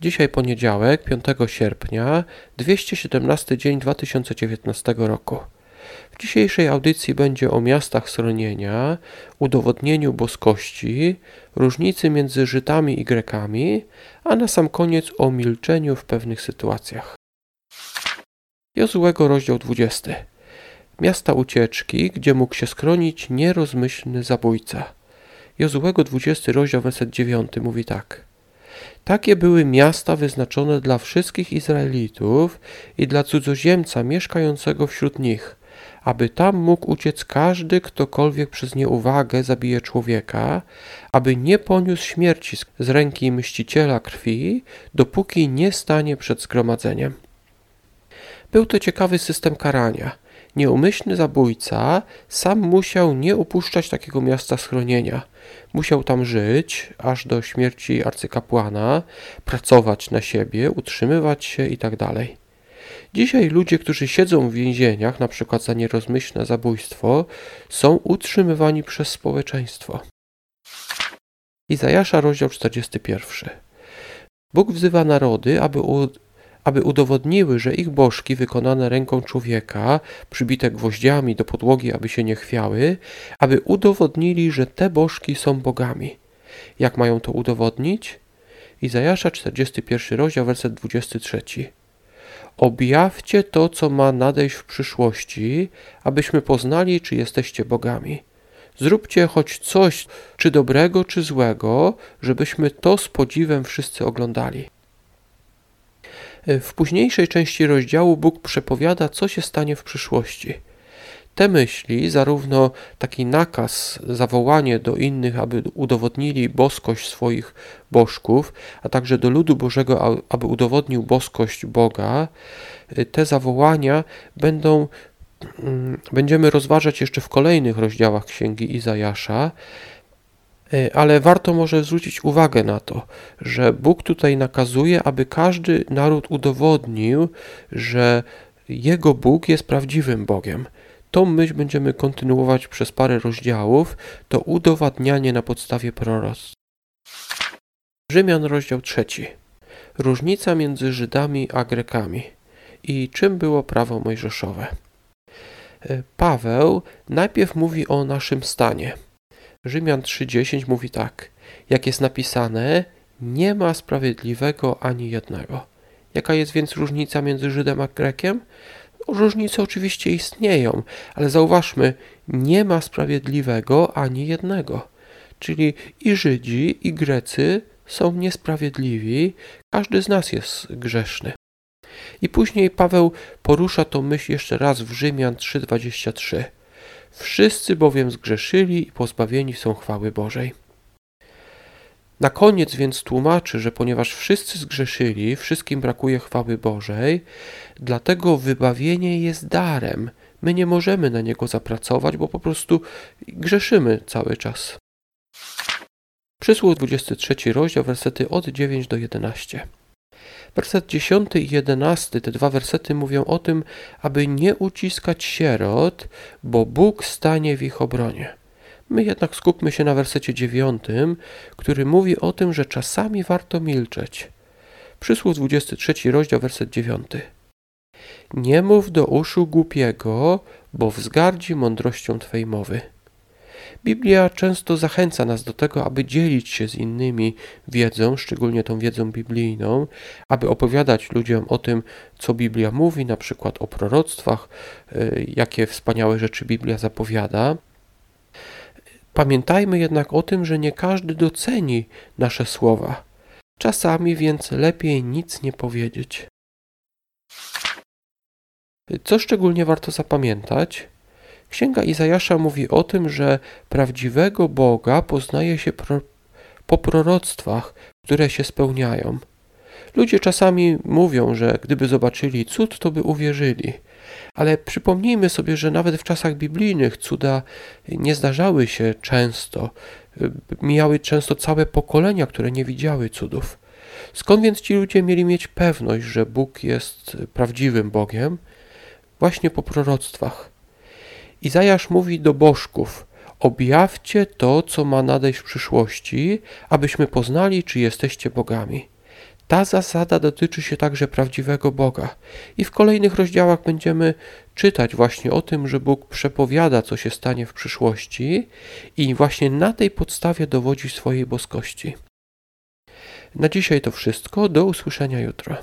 Dzisiaj poniedziałek, 5 sierpnia, 217 dzień 2019 roku. W dzisiejszej audycji będzie o miastach schronienia, udowodnieniu boskości, różnicy między Żydami i Grekami, a na sam koniec o milczeniu w pewnych sytuacjach. Jozłego rozdział 20. Miasta ucieczki, gdzie mógł się schronić nierozmyślny zabójca. Jozłego 20 rozdział werset 9 mówi tak. Takie były miasta wyznaczone dla wszystkich Izraelitów i dla cudzoziemca mieszkającego wśród nich, aby tam mógł uciec każdy, ktokolwiek przez nieuwagę zabije człowieka, aby nie poniósł śmierci z ręki mściciela krwi, dopóki nie stanie przed zgromadzeniem. Był to ciekawy system karania. Nieumyślny zabójca sam musiał nie upuszczać takiego miasta schronienia. Musiał tam żyć aż do śmierci arcykapłana, pracować na siebie, utrzymywać się itd. Tak Dzisiaj ludzie, którzy siedzą w więzieniach, na przykład za nierozmyślne zabójstwo, są utrzymywani przez społeczeństwo. Izajasza, rozdział 41. Bóg wzywa narody, aby aby udowodniły, że ich bożki wykonane ręką człowieka, przybite gwoździami do podłogi, aby się nie chwiały, aby udowodnili, że te bożki są bogami. Jak mają to udowodnić? Izajasza 41 rozdział, werset 23. Objawcie to, co ma nadejść w przyszłości, abyśmy poznali, czy jesteście bogami. Zróbcie choć coś, czy dobrego, czy złego, żebyśmy to z podziwem wszyscy oglądali. W późniejszej części rozdziału Bóg przepowiada, co się stanie w przyszłości. Te myśli, zarówno taki nakaz, zawołanie do innych, aby udowodnili boskość swoich bożków, a także do ludu Bożego, aby udowodnił boskość Boga, te zawołania będą mm, będziemy rozważać jeszcze w kolejnych rozdziałach Księgi Izajasza, ale warto może zwrócić uwagę na to, że Bóg tutaj nakazuje, aby każdy naród udowodnił, że jego Bóg jest prawdziwym Bogiem. Tą myśl będziemy kontynuować przez parę rozdziałów, to udowadnianie na podstawie proroctw. Rzymian, rozdział trzeci. Różnica między Żydami a Grekami i czym było prawo mojżeszowe. E, Paweł najpierw mówi o naszym stanie – Rzymian 3:10 mówi tak: Jak jest napisane, nie ma sprawiedliwego ani jednego. Jaka jest więc różnica między Żydem a Grekiem? Różnice oczywiście istnieją, ale zauważmy, nie ma sprawiedliwego ani jednego. Czyli i Żydzi, i Grecy są niesprawiedliwi, każdy z nas jest grzeszny. I później Paweł porusza to myśl jeszcze raz w Rzymian 3:23. Wszyscy bowiem zgrzeszyli i pozbawieni są chwały Bożej. Na koniec więc tłumaczy, że ponieważ wszyscy zgrzeszyli, wszystkim brakuje chwały Bożej, dlatego wybawienie jest darem. My nie możemy na niego zapracować, bo po prostu grzeszymy cały czas. Przysług 23 rozdział, wersety od 9 do 11. Werset 10 i 11, te dwa wersety mówią o tym, aby nie uciskać sierot, bo Bóg stanie w ich obronie. My jednak skupmy się na wersecie 9, który mówi o tym, że czasami warto milczeć. Przysłów 23 rozdział, werset 9. Nie mów do uszu głupiego, bo wzgardzi mądrością Twej mowy. Biblia często zachęca nas do tego, aby dzielić się z innymi wiedzą, szczególnie tą wiedzą biblijną, aby opowiadać ludziom o tym, co Biblia mówi, na przykład o proroctwach, y, jakie wspaniałe rzeczy Biblia zapowiada. Pamiętajmy jednak o tym, że nie każdy doceni nasze słowa. Czasami więc lepiej nic nie powiedzieć. Co szczególnie warto zapamiętać? Księga Izajasza mówi o tym, że prawdziwego Boga poznaje się pro, po proroctwach, które się spełniają. Ludzie czasami mówią, że gdyby zobaczyli cud, to by uwierzyli. Ale przypomnijmy sobie, że nawet w czasach biblijnych cuda nie zdarzały się często. Mijały często całe pokolenia, które nie widziały cudów. Skąd więc ci ludzie mieli mieć pewność, że Bóg jest prawdziwym Bogiem? Właśnie po proroctwach. Izajasz mówi do bożków: Objawcie to, co ma nadejść w przyszłości, abyśmy poznali, czy jesteście bogami. Ta zasada dotyczy się także prawdziwego Boga. I w kolejnych rozdziałach będziemy czytać właśnie o tym, że Bóg przepowiada, co się stanie w przyszłości i właśnie na tej podstawie dowodzi swojej boskości. Na dzisiaj to wszystko. Do usłyszenia jutro.